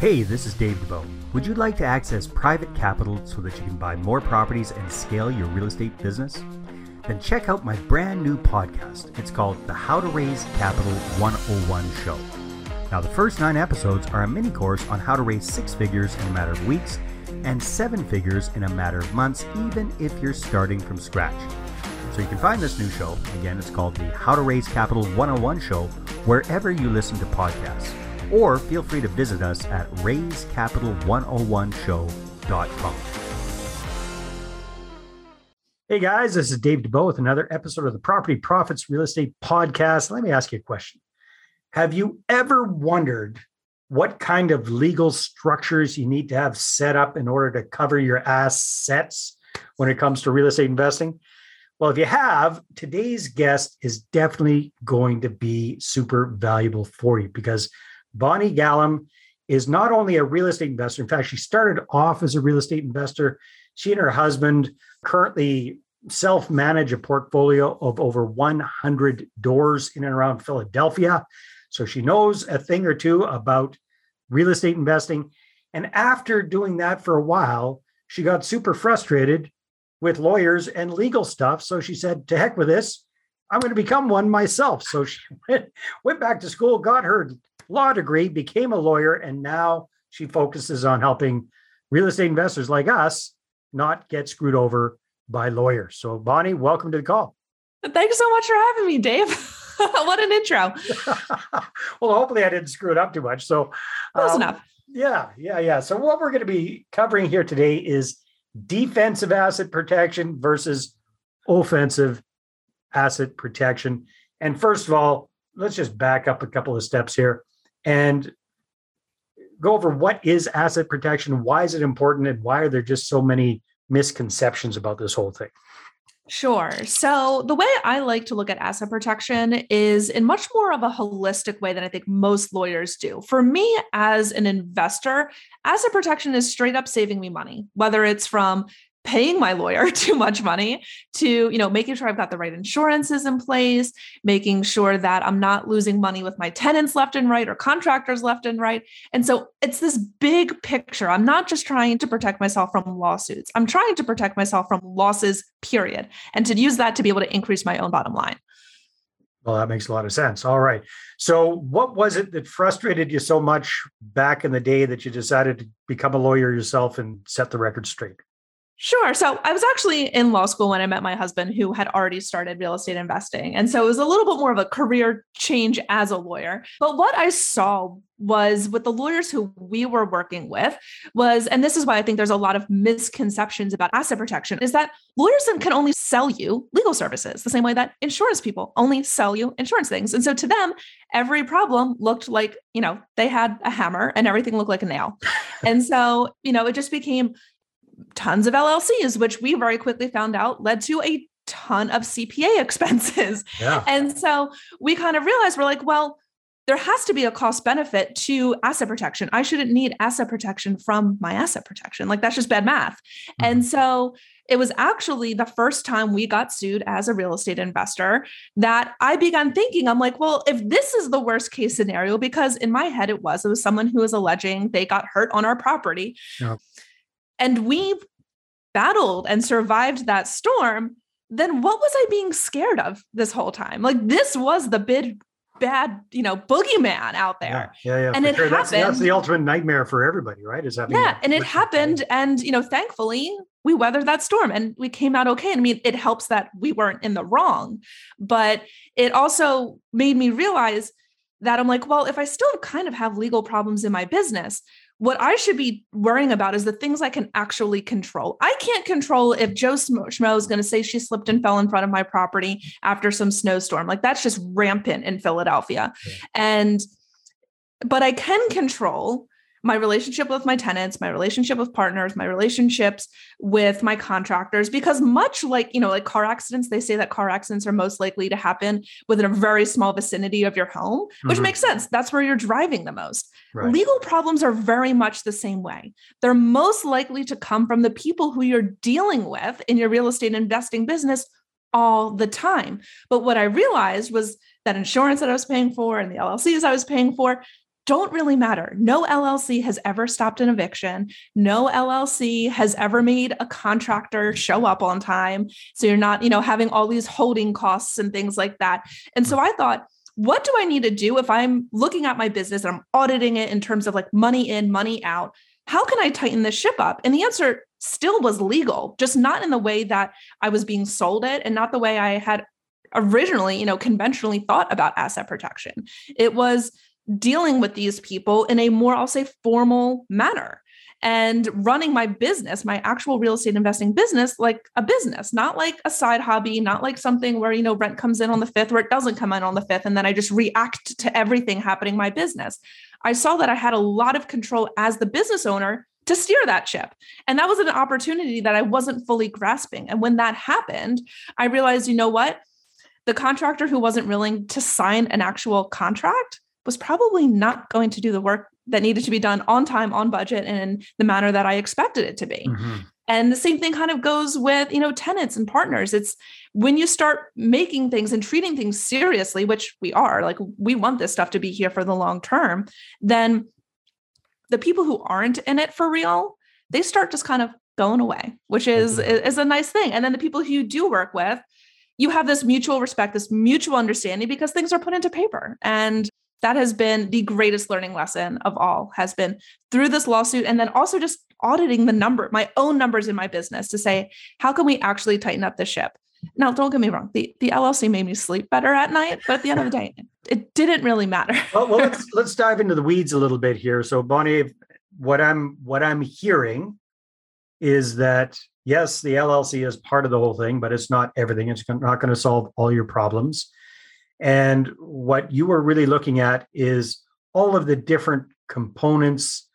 Hey, this is Dave DeBow. Would you like to access private capital so that you can buy more properties and scale your real estate business? Then check out my brand new podcast. It's called the How to Raise Capital 101 Show. Now, the first nine episodes are a mini course on how to raise six figures in a matter of weeks and seven figures in a matter of months, even if you're starting from scratch. So you can find this new show, again, it's called the How to Raise Capital 101 Show, wherever you listen to podcasts. Or feel free to visit us at raisecapital101show.com. Hey guys, this is Dave DeBow with another episode of the Property Profits Real Estate Podcast. Let me ask you a question. Have you ever wondered what kind of legal structures you need to have set up in order to cover your assets when it comes to real estate investing? Well, if you have, today's guest is definitely going to be super valuable for you because Bonnie Gallam is not only a real estate investor, in fact, she started off as a real estate investor. She and her husband currently self manage a portfolio of over 100 doors in and around Philadelphia. So she knows a thing or two about real estate investing. And after doing that for a while, she got super frustrated with lawyers and legal stuff. So she said, to heck with this. I'm going to become one myself. So she went, went back to school, got her law degree, became a lawyer, and now she focuses on helping real estate investors like us not get screwed over by lawyers. So, Bonnie, welcome to the call. Thanks so much for having me, Dave. what an intro. well, hopefully I didn't screw it up too much. So, close um, enough. Yeah, yeah, yeah. So, what we're going to be covering here today is defensive asset protection versus offensive asset protection. And first of all, let's just back up a couple of steps here and go over what is asset protection, why is it important, and why are there just so many misconceptions about this whole thing? Sure. So, the way I like to look at asset protection is in much more of a holistic way than I think most lawyers do. For me, as an investor, asset protection is straight up saving me money, whether it's from paying my lawyer too much money to you know making sure i've got the right insurances in place making sure that i'm not losing money with my tenants left and right or contractors left and right and so it's this big picture i'm not just trying to protect myself from lawsuits i'm trying to protect myself from losses period and to use that to be able to increase my own bottom line well, that makes a lot of sense. All right. So, what was it that frustrated you so much back in the day that you decided to become a lawyer yourself and set the record straight? Sure. So I was actually in law school when I met my husband, who had already started real estate investing. And so it was a little bit more of a career change as a lawyer. But what I saw was with the lawyers who we were working with was, and this is why I think there's a lot of misconceptions about asset protection, is that lawyers can only sell you legal services the same way that insurance people only sell you insurance things. And so to them, every problem looked like, you know, they had a hammer and everything looked like a nail. and so, you know, it just became tons of LLCs, which we very quickly found out led to a ton of CPA expenses. Yeah. And so we kind of realized we're like, well, there has to be a cost benefit to asset protection. I shouldn't need asset protection from my asset protection. Like that's just bad math. Mm-hmm. And so it was actually the first time we got sued as a real estate investor that I began thinking, I'm like, well, if this is the worst case scenario, because in my head it was, it was someone who was alleging they got hurt on our property. Yep and we battled and survived that storm, then what was I being scared of this whole time? Like this was the big bad, you know, boogeyman out there. Yeah, yeah, yeah and it sure. happened. That's, that's, the ultimate nightmare for everybody, right? Is that yeah, and it happened, and you know, thankfully we weathered that storm and we came out okay. And I mean, it helps that we weren't in the wrong, but it also made me realize that I'm like, well, if I still kind of have legal problems in my business, what I should be worrying about is the things I can actually control. I can't control if Joe Schmo is going to say she slipped and fell in front of my property after some snowstorm. Like that's just rampant in Philadelphia. Yeah. And, but I can control my relationship with my tenants, my relationship with partners, my relationships with my contractors, because much like, you know, like car accidents, they say that car accidents are most likely to happen within a very small vicinity of your home, which mm-hmm. makes sense. That's where you're driving the most. Right. Legal problems are very much the same way. They're most likely to come from the people who you're dealing with in your real estate investing business all the time. But what I realized was that insurance that I was paying for and the LLCs I was paying for don't really matter. No LLC has ever stopped an eviction. No LLC has ever made a contractor show up on time. So you're not, you know, having all these holding costs and things like that. And so I thought, what do I need to do if I'm looking at my business and I'm auditing it in terms of like money in, money out? How can I tighten this ship up? And the answer still was legal, just not in the way that I was being sold it and not the way I had originally, you know, conventionally thought about asset protection. It was dealing with these people in a more, I'll say, formal manner and running my business, my actual real estate investing business, like a business, not like a side hobby, not like something where, you know, rent comes in on the fifth or it doesn't come in on the fifth. And then I just react to everything happening in my business. I saw that I had a lot of control as the business owner to steer that ship. And that was an opportunity that I wasn't fully grasping. And when that happened, I realized, you know what? The contractor who wasn't willing to sign an actual contract was probably not going to do the work that needed to be done on time, on budget, and in the manner that I expected it to be. Mm-hmm. And the same thing kind of goes with, you know, tenants and partners. It's when you start making things and treating things seriously, which we are, like we want this stuff to be here for the long term, then the people who aren't in it for real, they start just kind of going away, which is mm-hmm. is a nice thing. And then the people who you do work with, you have this mutual respect, this mutual understanding because things are put into paper. And that has been the greatest learning lesson of all has been through this lawsuit and then also just auditing the number my own numbers in my business to say how can we actually tighten up the ship? Now don't get me wrong the, the llc made me sleep better at night but at the end of the day it didn't really matter. Well, well let's let's dive into the weeds a little bit here. So bonnie what i'm what i'm hearing is that yes the llc is part of the whole thing but it's not everything. It's not going to solve all your problems and what you are really looking at is all of the different components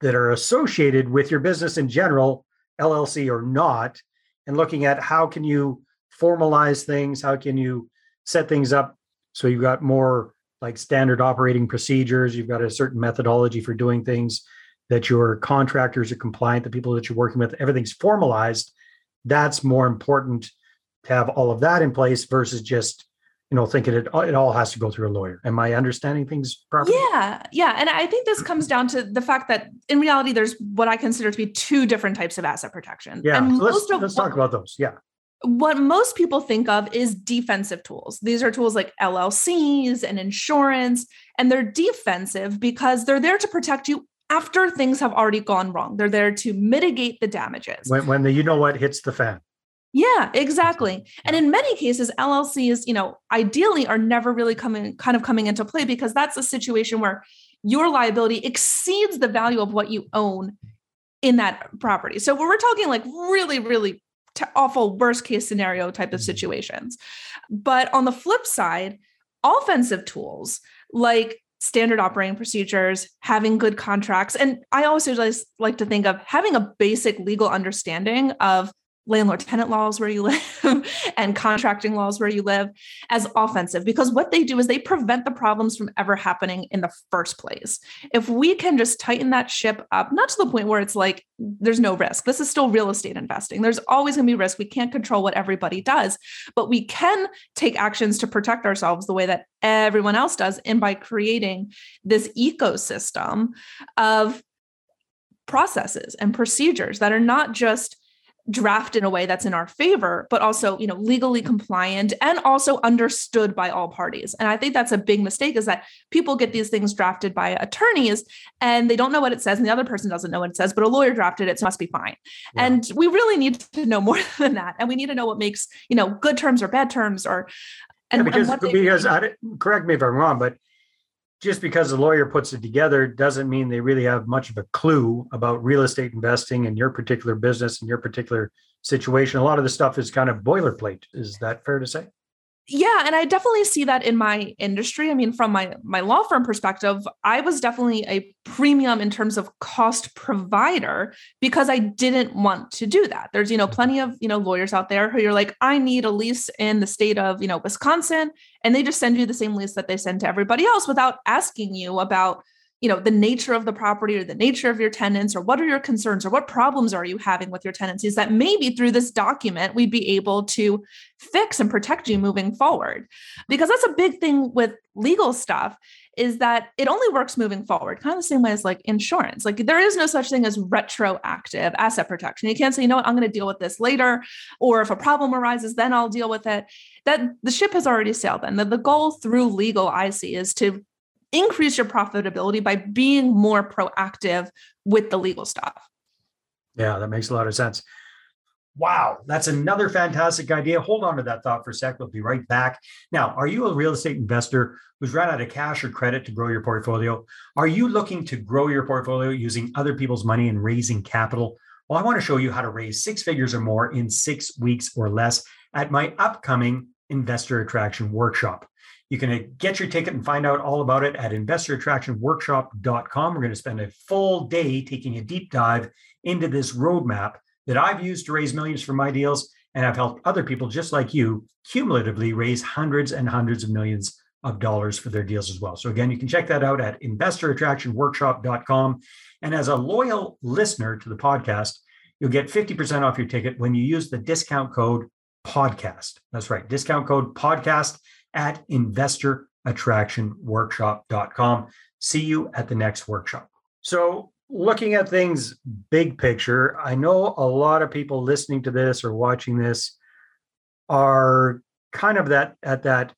that are associated with your business in general, LLC or not, and looking at how can you formalize things, how can you set things up so you've got more like standard operating procedures, you've got a certain methodology for doing things that your contractors are compliant, the people that you're working with, everything's formalized. That's more important to have all of that in place versus just you know, thinking it it all has to go through a lawyer. Am I understanding things properly? Yeah, yeah, and I think this comes down to the fact that in reality, there's what I consider to be two different types of asset protection. Yeah, and so let's, let's talk about those. Yeah. What most people think of is defensive tools. These are tools like LLCs and insurance, and they're defensive because they're there to protect you after things have already gone wrong. They're there to mitigate the damages. When, when the you know what hits the fan. Yeah, exactly. And in many cases, LLCs, you know, ideally are never really coming kind of coming into play because that's a situation where your liability exceeds the value of what you own in that property. So we're talking like really, really t- awful worst case scenario type of mm-hmm. situations. But on the flip side, offensive tools like standard operating procedures, having good contracts, and I also just like to think of having a basic legal understanding of landlord tenant laws where you live and contracting laws where you live as offensive because what they do is they prevent the problems from ever happening in the first place. If we can just tighten that ship up, not to the point where it's like there's no risk. This is still real estate investing. There's always going to be risk. We can't control what everybody does, but we can take actions to protect ourselves the way that everyone else does and by creating this ecosystem of processes and procedures that are not just draft in a way that's in our favor but also you know legally compliant and also understood by all parties. And i think that's a big mistake is that people get these things drafted by attorneys and they don't know what it says and the other person doesn't know what it says but a lawyer drafted it so it must be fine. Yeah. and we really need to know more than that. And we need to know what makes you know good terms or bad terms or and, yeah, because, and because I, correct me if i'm wrong but just because the lawyer puts it together doesn't mean they really have much of a clue about real estate investing in your particular business and your particular situation. A lot of the stuff is kind of boilerplate. Is that fair to say? Yeah and i definitely see that in my industry. I mean from my my law firm perspective i was definitely a premium in terms of cost provider because i didn't want to do that. There's you know plenty of you know lawyers out there who you're like i need a lease in the state of you know wisconsin and they just send you the same lease that they send to everybody else without asking you about you know the nature of the property or the nature of your tenants or what are your concerns or what problems are you having with your tenancies that maybe through this document we'd be able to fix and protect you moving forward because that's a big thing with legal stuff is that it only works moving forward, kind of the same way as like insurance. Like there is no such thing as retroactive asset protection. You can't say, you know what, I'm going to deal with this later, or if a problem arises, then I'll deal with it. That the ship has already sailed. And the, the goal through legal, I see, is to increase your profitability by being more proactive with the legal stuff. Yeah, that makes a lot of sense. Wow, that's another fantastic idea. Hold on to that thought for a sec. We'll be right back. Now, are you a real estate investor who's run out of cash or credit to grow your portfolio? Are you looking to grow your portfolio using other people's money and raising capital? Well, I want to show you how to raise six figures or more in six weeks or less at my upcoming Investor Attraction Workshop. You can get your ticket and find out all about it at investorattractionworkshop.com. We're going to spend a full day taking a deep dive into this roadmap that I've used to raise millions for my deals. And I've helped other people just like you cumulatively raise hundreds and hundreds of millions of dollars for their deals as well. So again, you can check that out at investorattractionworkshop.com. And as a loyal listener to the podcast, you'll get 50% off your ticket when you use the discount code podcast. That's right, discount code podcast at investorattractionworkshop.com. See you at the next workshop. So looking at things big picture, I know a lot of people listening to this or watching this are kind of that at that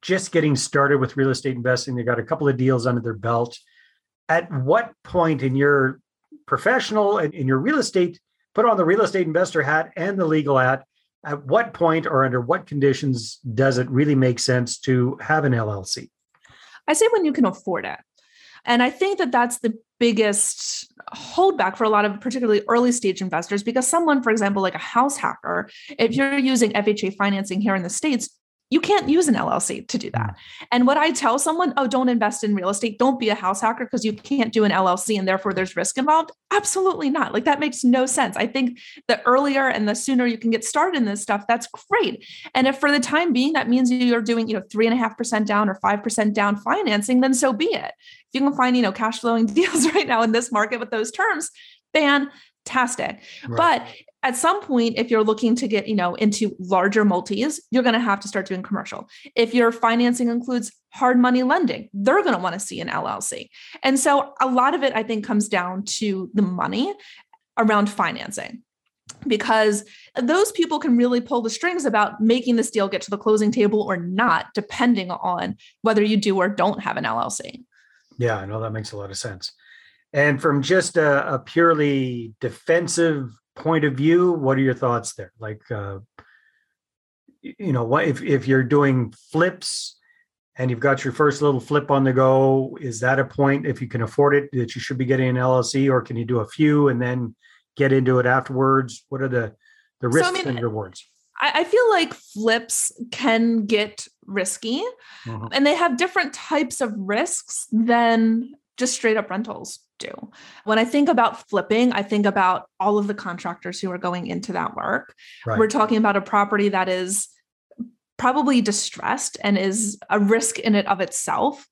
just getting started with real estate investing. They got a couple of deals under their belt. At what point in your professional and in your real estate, put on the real estate investor hat and the legal hat, at what point or under what conditions does it really make sense to have an LLC? I say when you can afford it. And I think that that's the biggest holdback for a lot of particularly early stage investors because someone, for example, like a house hacker, if you're using FHA financing here in the States, you can't use an LLC to do that. Mm. And what I tell someone, oh, don't invest in real estate, don't be a house hacker because you can't do an LLC and therefore there's risk involved. Absolutely not. Like that makes no sense. I think the earlier and the sooner you can get started in this stuff, that's great. And if for the time being that means you're doing, you know, three and a half percent down or five percent down financing, then so be it. If you can find, you know, cash flowing deals right now in this market with those terms, fantastic. Right. But at some point if you're looking to get you know into larger multis you're going to have to start doing commercial. If your financing includes hard money lending they're going to want to see an llc and so a lot of it i think comes down to the money around financing. Because those people can really pull the strings about making this deal get to the closing table or not depending on whether you do or don't have an llc yeah i know that makes a lot of sense and from just a, a purely defensive point of view what are your thoughts there? Like uh you know what if if you're doing flips and you've got your first little flip on the go is that a point if you can afford it that you should be getting an llc or can you do a few and then get into it afterwards? What are the the risks so, I mean, and rewards? I, feel like flips can get risky mm-hmm. and they have different types of risks than just straight up rentals do. When I think about flipping, I think about all of the contractors who are going into that work. Right. We're talking about a property that is probably distressed and is a risk in it of itself.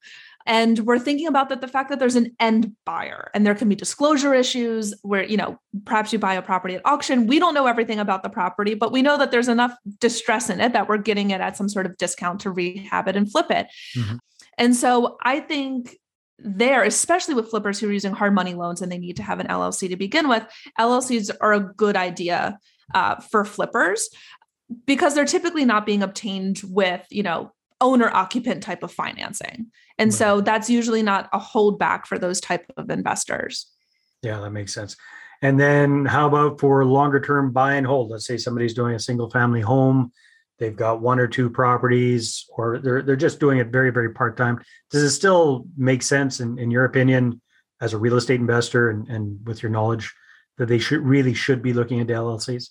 And we're thinking about that the fact that there's an end buyer and there can be disclosure issues where, you know, perhaps you buy a property at auction. We don't know everything about the property, but we know that there's enough distress in it that we're getting it at some sort of discount to rehab it and flip it. Mm-hmm. And so I think there, especially with flippers who are using hard money loans and they need to have an LLC to begin with, LLCs are a good idea uh, for flippers because they're typically not being obtained with, you know, owner occupant type of financing. And right. so that's usually not a holdback for those type of investors. Yeah, that makes sense. And then how about for longer term buy and hold? Let's say somebody's doing a single family home they've got one or two properties or they're they're just doing it very very part-time does it still make sense in, in your opinion as a real estate investor and, and with your knowledge that they should really should be looking into llcs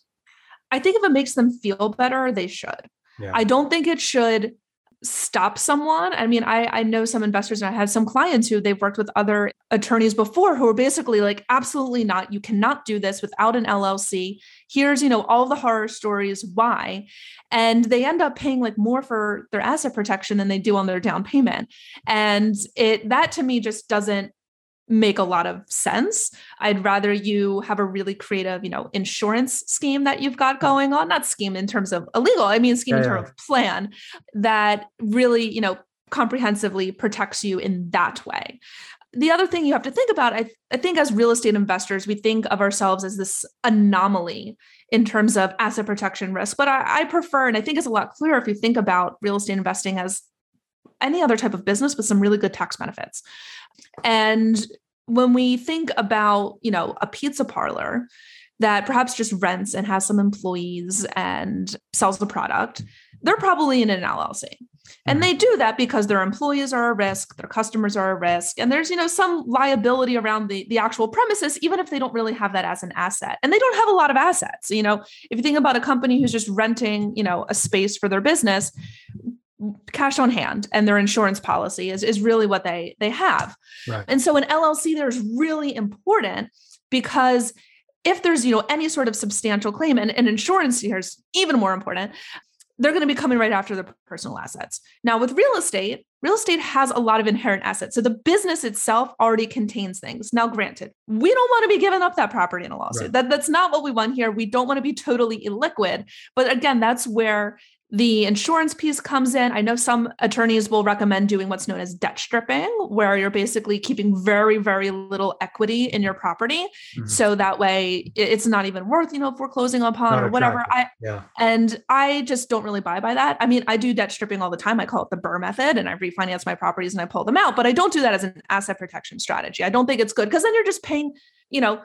i think if it makes them feel better they should yeah. i don't think it should stop someone. I mean, I I know some investors and I had some clients who they've worked with other attorneys before who are basically like, absolutely not. You cannot do this without an LLC. Here's, you know, all the horror stories why. And they end up paying like more for their asset protection than they do on their down payment. And it that to me just doesn't make a lot of sense. I'd rather you have a really creative, you know, insurance scheme that you've got going on, not scheme in terms of illegal, I mean scheme yeah, in terms yeah. of plan that really, you know, comprehensively protects you in that way. The other thing you have to think about, I, I think as real estate investors, we think of ourselves as this anomaly in terms of asset protection risk. But I, I prefer, and I think it's a lot clearer if you think about real estate investing as any other type of business with some really good tax benefits. And when we think about, you know, a pizza parlor that perhaps just rents and has some employees and sells the product, they're probably in an LLC. And mm-hmm. they do that because their employees are a risk, their customers are a risk, and there's, you know, some liability around the, the actual premises, even if they don't really have that as an asset. And they don't have a lot of assets. You know, if you think about a company who's just renting, you know, a space for their business, cash on hand and their insurance policy is, is really what they they have. Right. And so an LLC there's really important because if there's you know any sort of substantial claim and, and insurance here is even more important they're going to be coming right after the personal assets. Now, with real estate, real estate has a lot of inherent assets. So the business itself already contains things. Now, granted, we don't want to be giving up that property in a lawsuit. Right. That, that's not what we want here. We don't want to be totally illiquid. But again, that's where the insurance piece comes in. I know some attorneys will recommend doing what's known as debt stripping, where you're basically keeping very, very little equity in your property. Mm-hmm. So that way it's not even worth, you know, foreclosing upon not or whatever. I, yeah. And I just don't really buy by that. I mean, I do debt stripping all the time. I call it the BRRRR method and I refinance my properties and I pull them out, but I don't do that as an asset protection strategy. I don't think it's good because then you're just paying, you know,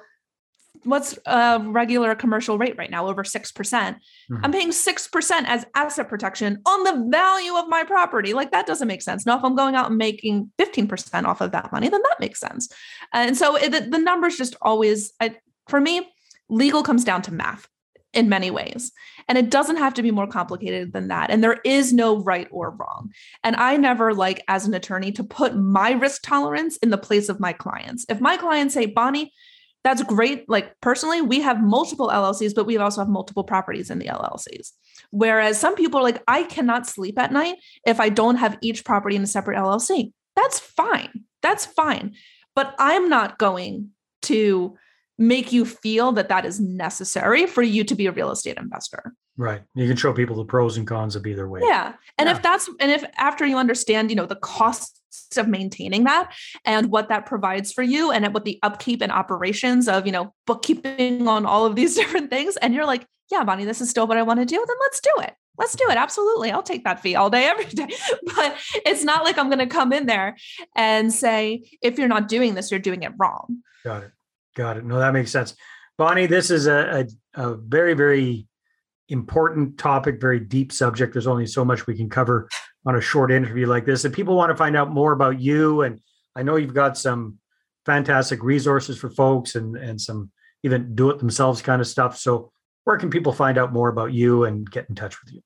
what's a regular commercial rate right now? Over 6%. Mm hmm i'm paying 6% as asset protection on the value of my property. Like that doesn't make sense. Now if i'm going out and making 15% off of that money then that makes sense. And so it, the, the numbers just always I, for me legal comes down to math in many ways. And it doesn't have to be more complicated than that. And there is no right or wrong. And i never like as an attorney to put my risk tolerance in the place of my clients. If my clients say bonnie that's great. Like personally, we have multiple LLCs, but we also have multiple properties in the LLCs. Whereas some people are like, I cannot sleep at night if I don't have each property in a separate LLC. That's fine. That's fine. But I'm not going to make you feel that that is necessary for you to be a real estate investor. Right. You can show people the pros and cons of either way. Yeah. And yeah. if that's, and if after you understand, you know, the of maintaining that and what that provides for you and what the upkeep and operations of, you know, bookkeeping on all of these different things. And you're like, yeah, Bonnie, this is still what I want to do. Then let's do it. Let's do it. Absolutely. I'll take that fee all day, every day. But it's not like I'm going to come in there and say, if you're not doing this, you're doing it wrong. Got it. Got it. No, that makes sense. Bonnie, this is a, a, a very, very important topic, very deep subject. There's only so much we can cover on a short interview like this. If people want to find out more about you, and I know you've got some fantastic resources for folks and and some even do it themselves kind of stuff. So where can people find out more about you and get in touch with you?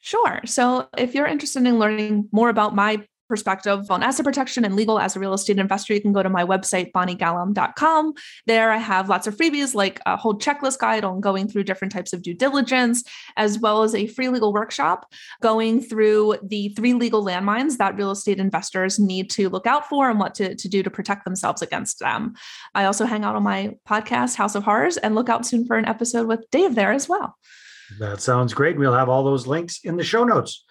Sure. So if you're interested in learning more about my perspective on asset protection and legal as a real estate investor, you can go to my website, bonniegallum.com. There I have lots of freebies like a whole checklist guide on going through different types of due diligence, as well as a free legal workshop going through the three legal landmines that real estate investors need to look out for and what to, to do to protect themselves against them. I also hang out on my podcast, House of Horrors, and look out soon for an episode with Dave there as well. That sounds great. We'll have all those links in the show notes.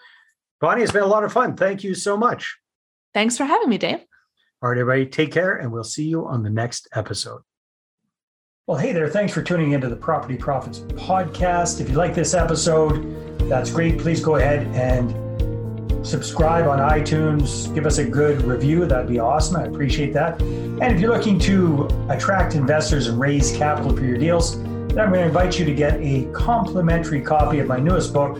Bonnie, it's been a lot of fun. Thank you so much. Thanks for having me, Dave. All right, everybody, take care, and we'll see you on the next episode. Well, hey there. Thanks for tuning into the Property Profits podcast. If you like this episode, that's great. Please go ahead and subscribe on iTunes. Give us a good review. That'd be awesome. I appreciate that. And if you're looking to attract investors and raise capital for your deals, then I'm going to invite you to get a complimentary copy of my newest book,